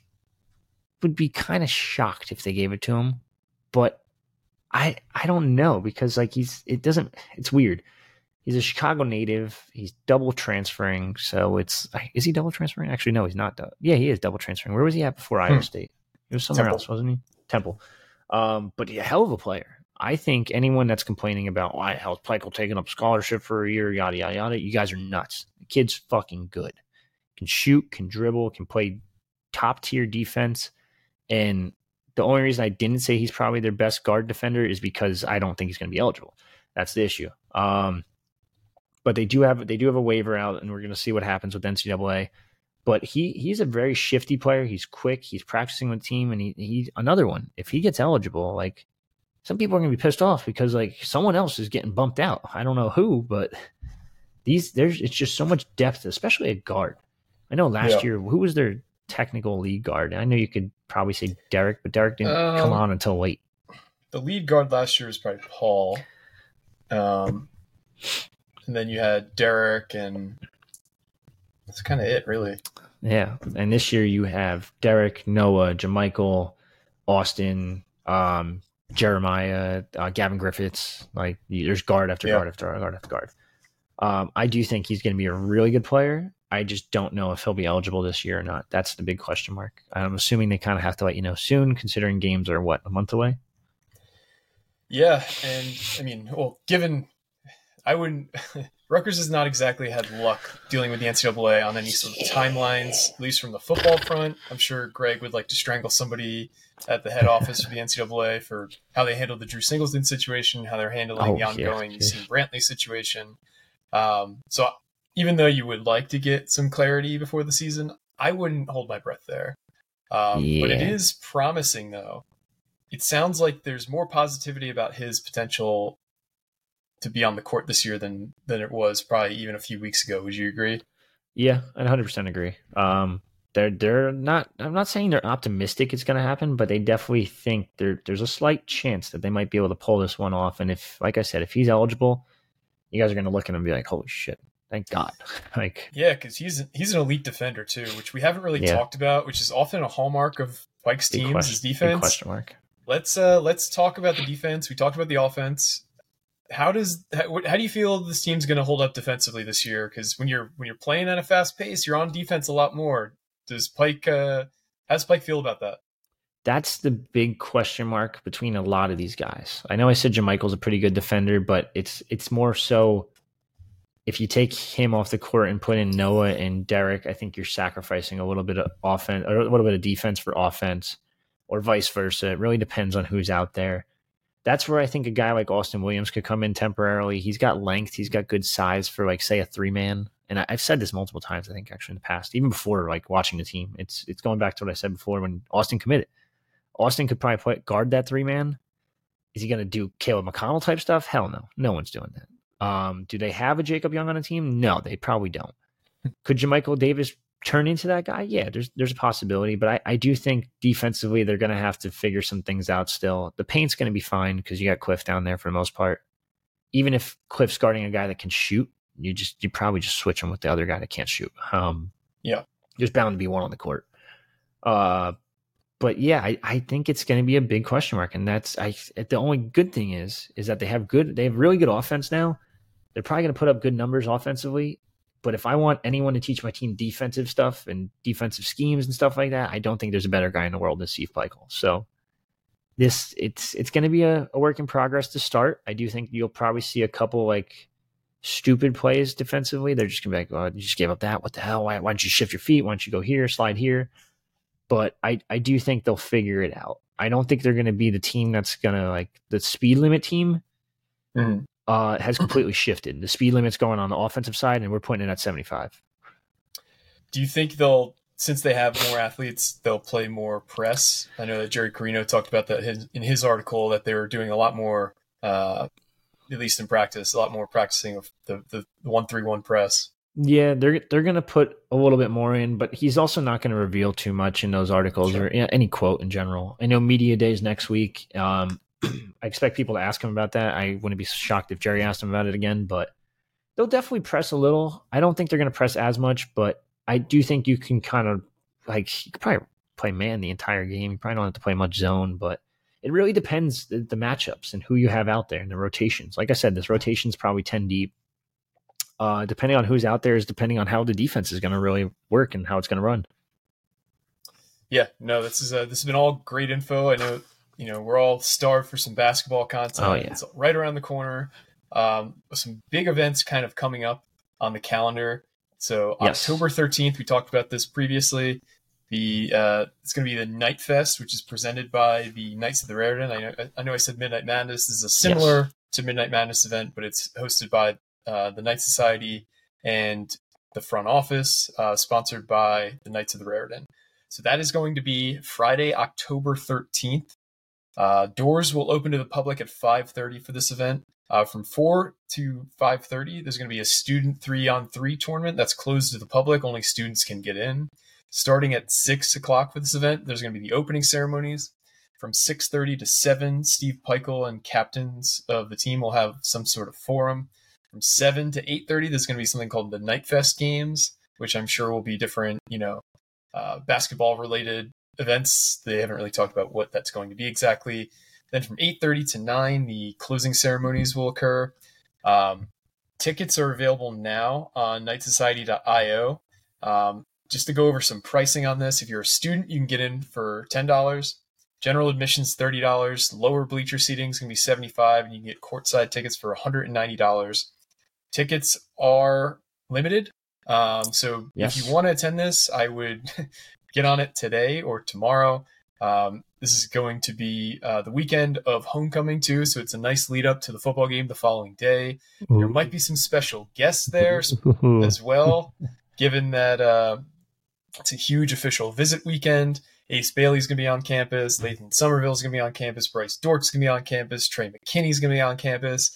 would be kind of shocked if they gave it to him, but I I don't know because like he's it doesn't it's weird. He's a Chicago native. He's double transferring, so it's is he double transferring? Actually, no, he's not. Yeah, he is double transferring. Where was he at before Iowa hmm. State? He was somewhere Temple. else, wasn't he? Temple. Um, but a hell of a player. I think anyone that's complaining about why hell Pikiell taking up scholarship for a year, yada yada yada, you guys are nuts. The kid's fucking good. Can shoot, can dribble, can play top tier defense, and the only reason I didn't say he's probably their best guard defender is because I don't think he's going to be eligible. That's the issue. Um, but they do have they do have a waiver out, and we're going to see what happens with NCAA. But he he's a very shifty player. He's quick. He's practicing with the team, and he he another one. If he gets eligible, like some people are going to be pissed off because like someone else is getting bumped out. I don't know who, but these there's it's just so much depth, especially a guard. I know last yeah. year who was their technical lead guard? I know you could probably say Derek, but Derek didn't um, come on until late. The lead guard last year was probably Paul. Um, and then you had Derek, and that's kind of it, really. Yeah, and this year you have Derek, Noah, Jamichael, Austin, um, Jeremiah, uh, Gavin Griffiths. Like there's guard after yeah. guard after guard after guard. Um, I do think he's going to be a really good player. I just don't know if he'll be eligible this year or not. That's the big question mark. I'm assuming they kind of have to let you know soon, considering games are what a month away. Yeah, and I mean, well, given I wouldn't. Rutgers has not exactly had luck dealing with the NCAA on any sort of timelines, at least from the football front. I'm sure Greg would like to strangle somebody at the head office of the NCAA for how they handled the Drew Singleton situation, how they're handling oh, the ongoing yeah, yeah. Brantley situation. Um, so even though you would like to get some clarity before the season, I wouldn't hold my breath there. Um, yeah. But it is promising, though. It sounds like there's more positivity about his potential to be on the court this year than than it was probably even a few weeks ago. Would you agree? Yeah, I 100% agree. Um, they're they're not. I'm not saying they're optimistic it's going to happen, but they definitely think there there's a slight chance that they might be able to pull this one off. And if, like I said, if he's eligible, you guys are going to look at him and be like, "Holy shit, thank God!" like, yeah, because he's he's an elite defender too, which we haven't really yeah. talked about, which is often a hallmark of Pike's teams. Question, is defense. question mark. Let's uh let's talk about the defense. We talked about the offense how does how, how do you feel this team's going to hold up defensively this year? Because when you're when you're playing at a fast pace, you're on defense a lot more. Does Pike uh, how does Pike feel about that? That's the big question mark between a lot of these guys. I know I said Jamichael's a pretty good defender, but it's it's more so if you take him off the court and put in Noah and Derek, I think you're sacrificing a little bit of offense or a little bit of defense for offense, or vice versa. It really depends on who's out there that's where I think a guy like Austin Williams could come in temporarily. He's got length, he's got good size for like say a three man. And I, have said this multiple times, I think actually in the past, even before like watching the team. It's it's going back to what I said before when Austin committed. Austin could probably play, guard that three man. Is he going to do Caleb McConnell type stuff? Hell no, no one's doing that. Um, do they have a Jacob Young on a team? No, they probably don't. Could Jamichael Davis turn into that guy, yeah, there's there's a possibility. But I, I do think defensively they're going to have to figure some things out still. The paint's going to be fine because you got Cliff down there for the most part. Even if Cliff's guarding a guy that can shoot, you just you probably just switch him with the other guy that can't shoot. Um, yeah, there's bound to be one on the court. Uh, but yeah, I, I think it's going to be a big question mark, and that's I. The only good thing is is that they have good, they have really good offense now. They're probably going to put up good numbers offensively, but if I want anyone to teach my team defensive stuff and defensive schemes and stuff like that, I don't think there's a better guy in the world than Steve Pikiell. So this it's it's going to be a, a, work in progress to start. I do think you'll probably see a couple like stupid plays defensively. They're just going to be like, "Oh, you just gave up that. What the hell? Why, why don't you shift your feet? Why don't you go here, slide here?" But I I do think they'll figure it out. I don't think they're going to be the team that's going to like the speed limit team. Mm uh, has completely shifted. The speed limit's going on the offensive side, and we're putting it at 75. Do you think they'll, since they have more athletes, they'll play more press? I know that Jerry Carino talked about that in his article that they were doing a lot more, uh, at least in practice, a lot more practicing of the the one three one press. Yeah, they're they're gonna put a little bit more in, but he's also not going to reveal too much in those articles sure. or you know, any quote in general. I know media days next week. Um, I expect people to ask him about that. I wouldn't be shocked if Jerry asked him about it again, but they'll definitely press a little. I don't think they're going to press as much, but I do think you can kind of like you could probably play man the entire game. You probably don't have to play much zone, but it really depends the, the matchups and who you have out there and the rotations. Like I said, this rotation's probably ten deep. Uh, depending on who's out there is depending on how the defense is going to really work and how it's going to run. Yeah, no, this is uh, this has been all great info. I know you know we're all starved for some basketball content. Oh, yeah. It's right around the corner. Um, some big events kind of coming up on the calendar. So Yes. October thirteenth, we talked about this previously. The uh, it's going to be the Knightfest, which is presented by the Knights of the Raritan. I know I know I said Midnight Madness. This is a similar to Midnight Madness event, but it's hosted by uh, the Knight Society and the front office, uh, sponsored by the Knights of the Raritan. So that is going to be Friday, October 13th. Uh, doors will open to the public at 5:30 for this event. Uh, from 4 to 5:30, there's going to be a student three-on-three tournament that's closed to the public. Only students can get in. Starting at 6 o'clock for this event, there's going to be the opening ceremonies. From 6:30 to 7, Steve Pikiell and captains of the team will have some sort of forum. From 7 to 8:30, there's going to be something called the Knightfest games, which I'm sure will be different, you know, uh, basketball related events. They haven't really talked about what that's going to be exactly. Then from 8:30 to 9, the closing ceremonies will occur. Um, tickets are available now on knightsociety.io. Um, just to go over some pricing on this, if you're a student, you can get in for $10. General admissions $30. Lower bleacher seating is going to be 75 and you can get courtside tickets for $190. Tickets are limited. Um, so Yes. if you want to attend this, I would get on it today or tomorrow. Um, this is going to be uh, the weekend of homecoming too, so it's a nice lead up to the football game the following day. There might be some special guests there as well, given that uh, it's a huge official visit weekend. Ace Bailey's going to be on campus. Lathan Sommerville's going to be on campus. Bryce Dort's going to be on campus. Trey McKinney's going to be on campus.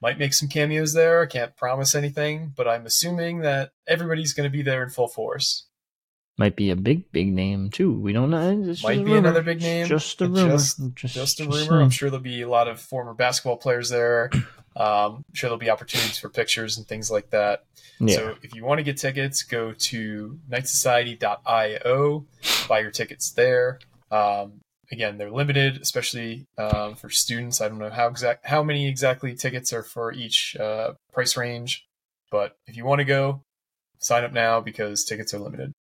Might make some cameos there. Can't promise anything, but I'm assuming that everybody's going to be there in full force. Might be a big, big name too. We don't know. It's Might be another big name. Just a rumor. just- Just, Just a just rumor. I'm sure there'll be a lot of former basketball players there. Um, I'm sure there'll be opportunities for pictures and things like that. Yeah. So if you want to get tickets, go to knightsociety.io, buy your tickets there. Um, again, they're limited, especially um, for students. I don't know how exact how many exactly tickets are for each uh, price range, but if you want to go, sign up now because tickets are limited.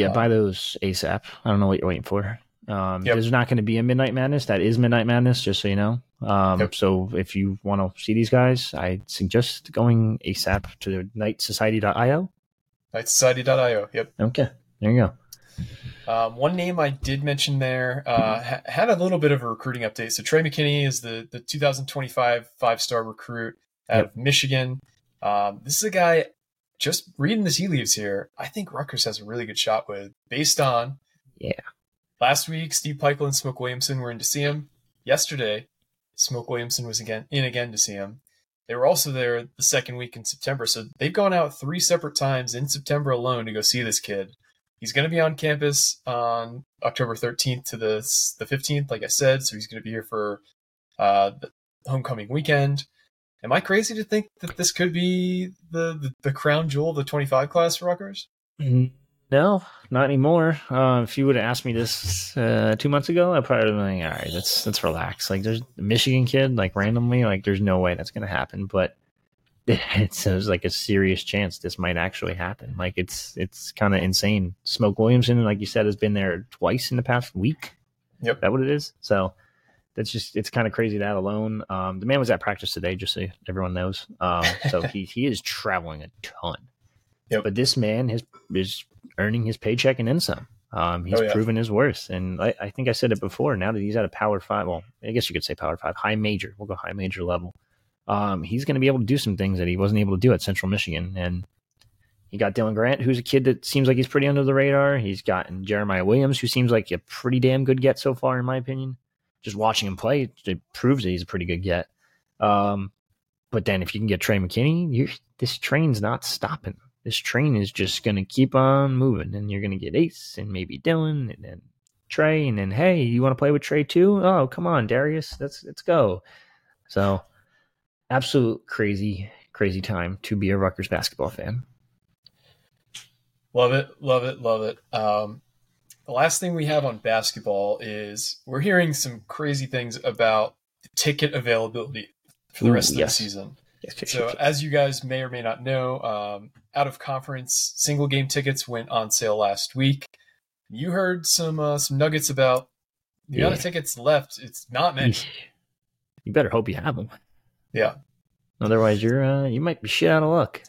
Yeah, Uh, buy those ASAP. I don't know what you're waiting for. Um, Yep. There's not going to be a Midnight Madness. That is Midnight Madness, just so you know. Um, Yep. So if you want to see these guys, I suggest going ASAP to knightsociety.io. Knightsociety.io. Yep. Okay, there you go. Um, one name I did mention there uh, ha- had a little bit of a recruiting update. So Trey McKinney is the the 2025 five star recruit out of Michigan. Um, this is a guy. Just reading the tea leaves here, I think Rutgers has a really good shot with, based on Yeah. Last week, Steve Pikiell and Smoke Williamson were in to see him. Yesterday, Smoke Williamson was again in again to see him. They were also there the second week in September, so they've gone out three separate times in September alone to go see this kid. He's going to be on campus on October 13th to the the 15th, like I said. So he's going to be here for uh, the homecoming weekend. Am I crazy to think that this could be the the, the crown jewel of the 25 class for Rutgers? No, not anymore. Uh, if you would have asked me this uh, two months ago, I probably would have been like, all right, let's let's relax. Like, there's a Michigan kid, like randomly, like there's no way that's gonna happen. But it seems like a serious chance this might actually happen. Like, it's it's kind of insane. Smoke Williamson, like you said, has been there twice in the past week. Yep. Is that what it is? So that's just it's kind of crazy that alone. Um, the man was at practice today, just so everyone knows. Um, so he he is traveling a ton. Yep. But this man is is earning his paycheck and then some. Um, he's Oh, yeah. proven his worth, and I, I think I said it before. Now that he's at a Power Five, well, I guess you could say Power Five, high major. We'll go high major level. Um, he's going to be able to do some things that he wasn't able to do at Central Michigan, and he got Dylan Grant, who's a kid that seems like he's pretty under the radar. He's gotten Jeremiah Williams, who seems like a pretty damn good get so far, in my opinion. Just watching him play, it proves that he's a pretty good get. Um, but then if you can get Trey McKinney, this train's not stopping. This train is just going to keep on moving, and you're going to get Ace and maybe Dylan and then Trey, and then hey, you want to play with Trey too? Oh, come on, Darius, let's let's go. So, absolute crazy, crazy time to be a Rutgers basketball fan. Love it, love it, love it. Um, the last thing we have on basketball is we're hearing some crazy things about the ticket availability for the Ooh, rest of yes. the season. Yes, So, yes. as you guys may or may not know, um, out of conference single game tickets went on sale last week. You heard some uh, some nuggets about the amount of tickets left. It's not many. you better hope you have them. Yeah. Otherwise, you're uh, you might be shit out of luck.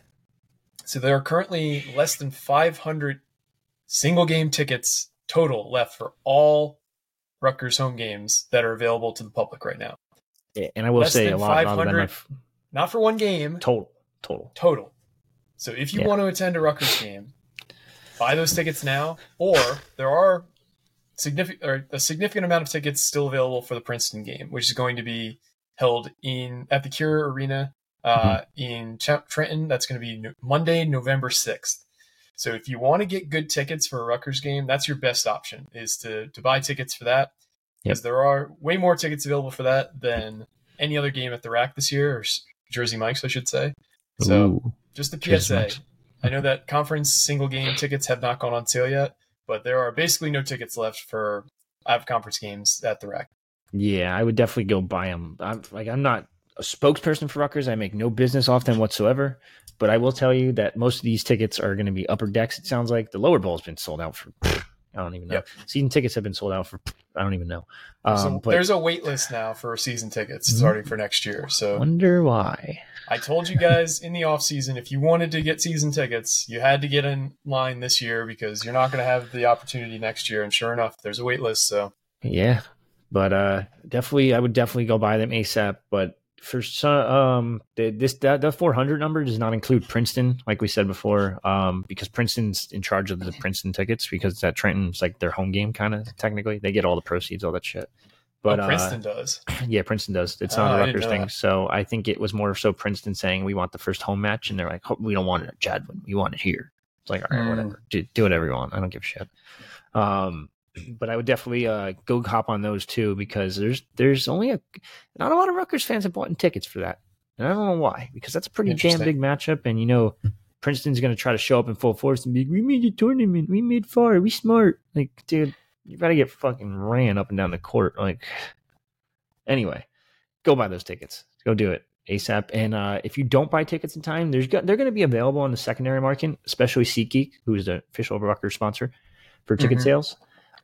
So there are currently less than 500 single game tickets total left for all Rutgers home games that are available to the public right now. Yeah, And I will Less say a lot, of them 500 are Not for one game, total, total. total. So if you Yeah. want to attend a Rutgers game, buy those tickets now, or there are significant or a significant amount of tickets still available for the Princeton game, which is going to be held in at the Cure Arena uh, in Trenton. That's going to be Monday, November sixth. So if you want to get good tickets for a Rutgers game, that's your best option is to to buy tickets for that because there are way more tickets available for that than any other game at the RAC this year or Jersey Mike's, I should say. So Ooh, just the PSA. I know that conference single game tickets have not gone on sale yet, but there are basically no tickets left for out of conference games at the RAC. yeah, I would definitely go buy them. I'm like I'm not a spokesperson for Rutgers. I make no business off them whatsoever. But I will tell you that most of these tickets are going to be upper decks. It sounds like the lower bowl has been sold out for. I don't even know. Yep. Season tickets have been sold out for. I don't even know. Um, so but Mm-hmm. there's a wait list now for season tickets starting for next year. So wonder why. I told you guys in the off season if you wanted to get season tickets, you had to get in line this year because you're not going to have the opportunity next year. And sure enough, there's a wait list. So Yeah, but uh, definitely, I would definitely go buy them ASAP. But for some, um, the, this that the 400 number does not include Princeton, like we said before, um, because Princeton's in charge of the Princeton tickets because that Trenton's like their home game, kind of technically. They get all the proceeds, all that shit. But oh, uh, Princeton does. yeah, Princeton does. It's not I a Rutgers thing. that. So I think it was more so Princeton saying we want the first home match, and they're like, "Oh, we don't want it at Jadwin. We want it here. It's like, all right, Mm. whatever. Do, do whatever you want. I don't give a shit. Um, but I would definitely uh, go hop on those too because there's there's only a not a lot of Rutgers fans have bought in tickets for that, and I don't know why because that's a pretty damn big matchup, and you know. Princeton's going to try to show up in full force and be, we made a tournament. We made far. We smart. Like, dude, you to get fucking ran up and down the court. Like, anyway, go buy those tickets. Go do it ASAP. And uh, if you don't buy tickets in time, there's they're going to be available on the secondary market, especially SeatGeek, who is the official Rutgers sponsor for ticket Mhm. sales.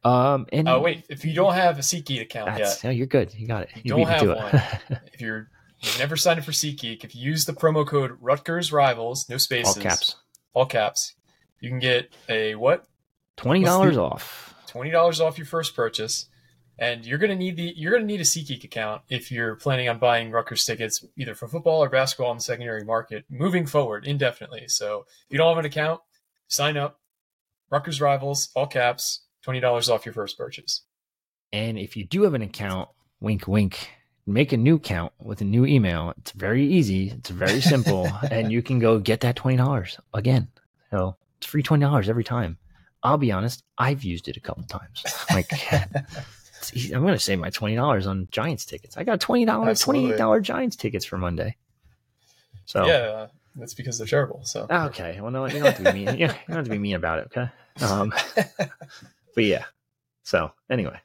Um, and Oh wait, if you don't have a SeatGeek account yet, yeah, you're good. You got it. You beat don't have it. if you're you've never signed up for SeatGeek, if you use the promo code Rutgers Rivals, no spaces, All caps. all caps, you can get a what Twenty dollars off. twenty dollars off your first purchase, and you're gonna need the you're gonna need a SeatGeek account if you're planning on buying Rutgers tickets either for football or basketball in the secondary market moving forward indefinitely. So if you don't have an account, sign up. Rutgers Rivals, all caps, twenty dollars off your first purchase. And if you do have an account, wink, wink, make a new account with a new email. It's very easy. It's very simple, and you can go get that twenty dollars again. So it's free twenty dollars every time. I'll be honest, I've used it a couple times. Like. I'm going to save my twenty dollars on Giants tickets. I got twenty dollars, twenty Absolutely. eight dollar Giants tickets for Monday. So Yeah, that's because they're terrible. So okay, well, no, you don't have to be mean. You don't have to be mean about it. Okay. Um, but yeah. So anyway.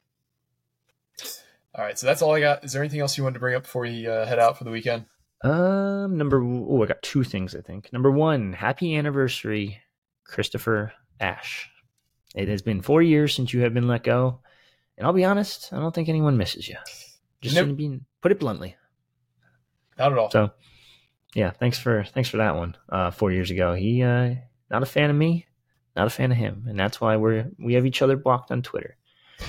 All right, so that's all I got. Is there anything else you wanted to bring up before we uh, head out for the weekend? Um, number oh, I got two things. I think number one, happy anniversary, Christopher Ash. It has been four years since you have been let go, and I'll be honest, I don't think anyone misses you. Just Nope. put it bluntly. Not at all. So, yeah, thanks for thanks for that one. Uh, four years ago, he uh, not a fan of me, not a fan of him, and that's why we're we have each other blocked on Twitter.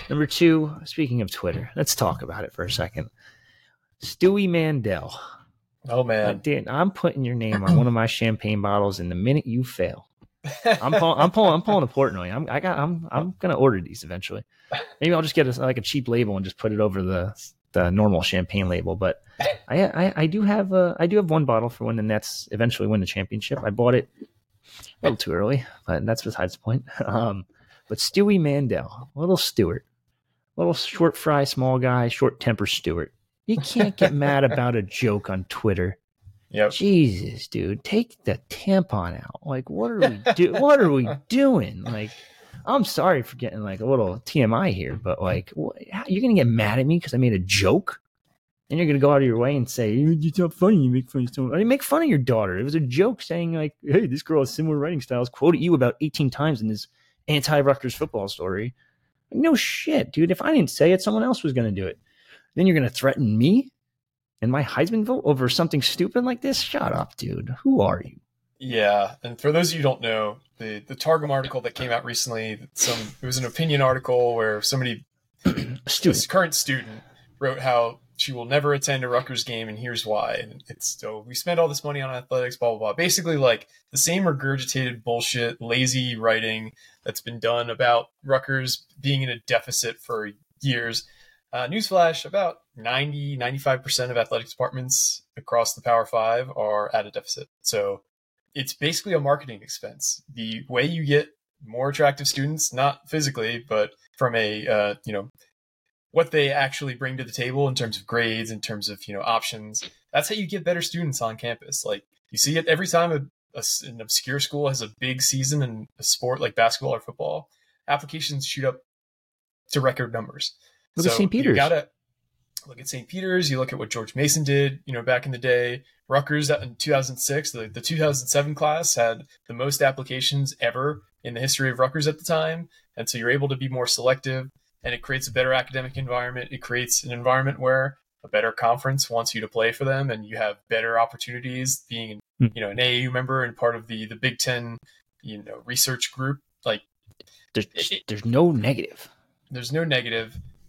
Number two, speaking of Twitter, let's talk about it for a second. Stewie Mandel. oh man, dude, I'm putting your name on one of my champagne bottles, and the minute you fail, I'm pulling, I'm pulling, I'm pulling a Portnoy. I'm, I got, I'm, I'm gonna order these eventually. Maybe I'll just get a, like a cheap label and just put it over the the normal champagne label. But I, I, I do have, uh, I do have one bottle for when the Nets eventually win the championship. I bought it a little too early, but that's besides the point. Um, but Stewie Mandel, little Stewart, little short fry, small guy, short temper Stewart. You can't get mad about a joke on Twitter. yep. Jesus, dude, take the tampon out. Like, what are we do? what are we doing? Like, I'm sorry for getting like a little TMI here, but like, what, you're gonna get mad at me because I made a joke, and you're gonna go out of your way and say it's not funny. You make fun of someone. I didn't make fun of your daughter. It was a joke saying like, "Hey, this girl has similar writing styles." Quoted you about 18 times in this anti-Rutgers football story. Like, no shit, dude. If I didn't say it, someone else was gonna do it. Then you're gonna threaten me and my Heisman vote over something stupid like this? Shut up, dude. Who are you? Yeah, and for those of you who don't know, the the Targum article that came out recently, some it was an opinion article where somebody, student, current student, wrote how she will never attend a Rutgers game, and here's why. And it's so we spend all this money on athletics, blah blah blah. Basically, like the same regurgitated bullshit, lazy writing that's been done about Rutgers being in a deficit for years. Uh, newsflash: about 90, 95 percent of athletic departments across the Power Five are at a deficit. So it's basically a marketing expense. The way you get more attractive students, not physically, but from a uh, you know what they actually bring to the table in terms of grades, in terms of you know options. That's how you get better students on campus. Like you see it every time a, a, an obscure school has a big season in a sport like basketball or football. Applications shoot up to record numbers. Look so at St. Peter's. You gotta look at St. Peter's. You look at what George Mason did. You know, back in the day, Rutgers uh, in 2006, the, the 2007 class had the most applications ever in the history of Rutgers at the time. And so you're able to be more selective and it creates a better academic environment. It creates an environment where a better conference wants you to play for them and you have better opportunities being, hmm. you know, an AAU member and part of the, the Big Ten, you know, research group. Like there's, it, there's no negative. There's no.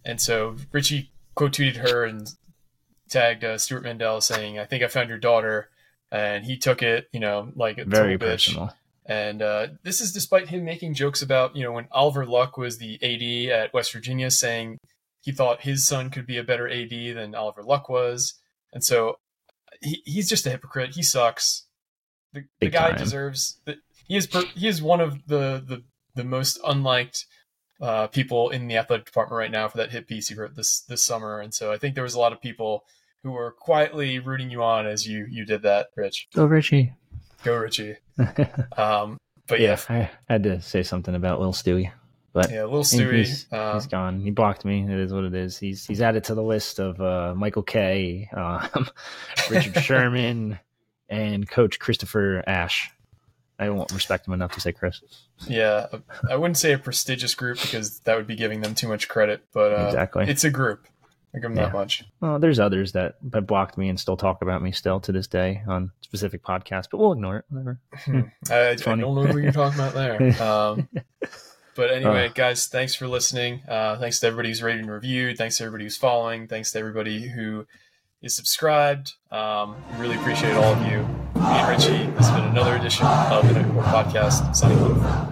And so Richie quote tweeted her and tagged uh, Stewart Mandel saying, "I think I found your daughter," and he took it, you know, like a very personal. And uh, this is despite him making jokes about, you know, when Oliver Luck was the AD at West Virginia, saying he thought his son could be a better AD than Oliver Luck was, and so he, he's just a hypocrite. He sucks. The, the guy time. deserves. The, he is per, he is one of the the the most unliked uh, people in the athletic department right now for that hit piece he wrote this this summer, and so I think there was a lot of people who were quietly rooting you on as you you did that, Rich. Go Richie. Go Richie. um, but yeah, yeah, I had to say something about Lil Stewie. But yeah, Lil Stewie, he's, uh, he's gone. He blocked me. It is what it is. He's he's added to the list of uh, Michael K, um, Richard Sherman, and Coach Christopher Ash. I won't respect him enough to say Chris. Yeah, I wouldn't say a prestigious group because that would be giving them too much credit. But uh, exactly, it's a group. I give them yeah. that much. Well, there's others that have blocked me and still talk about me still to this day on specific podcasts, but we'll ignore it. Whatever. Hmm. I, I, don't know who you're talking about there. Um, but anyway, uh, guys, thanks for listening. Uh, thanks to everybody who's rated and reviewed. Thanks to everybody who's following. Thanks to everybody who is subscribed. Um, really appreciate all of you. Me and Richie, this has been another edition of the Night Podcast. Signing off.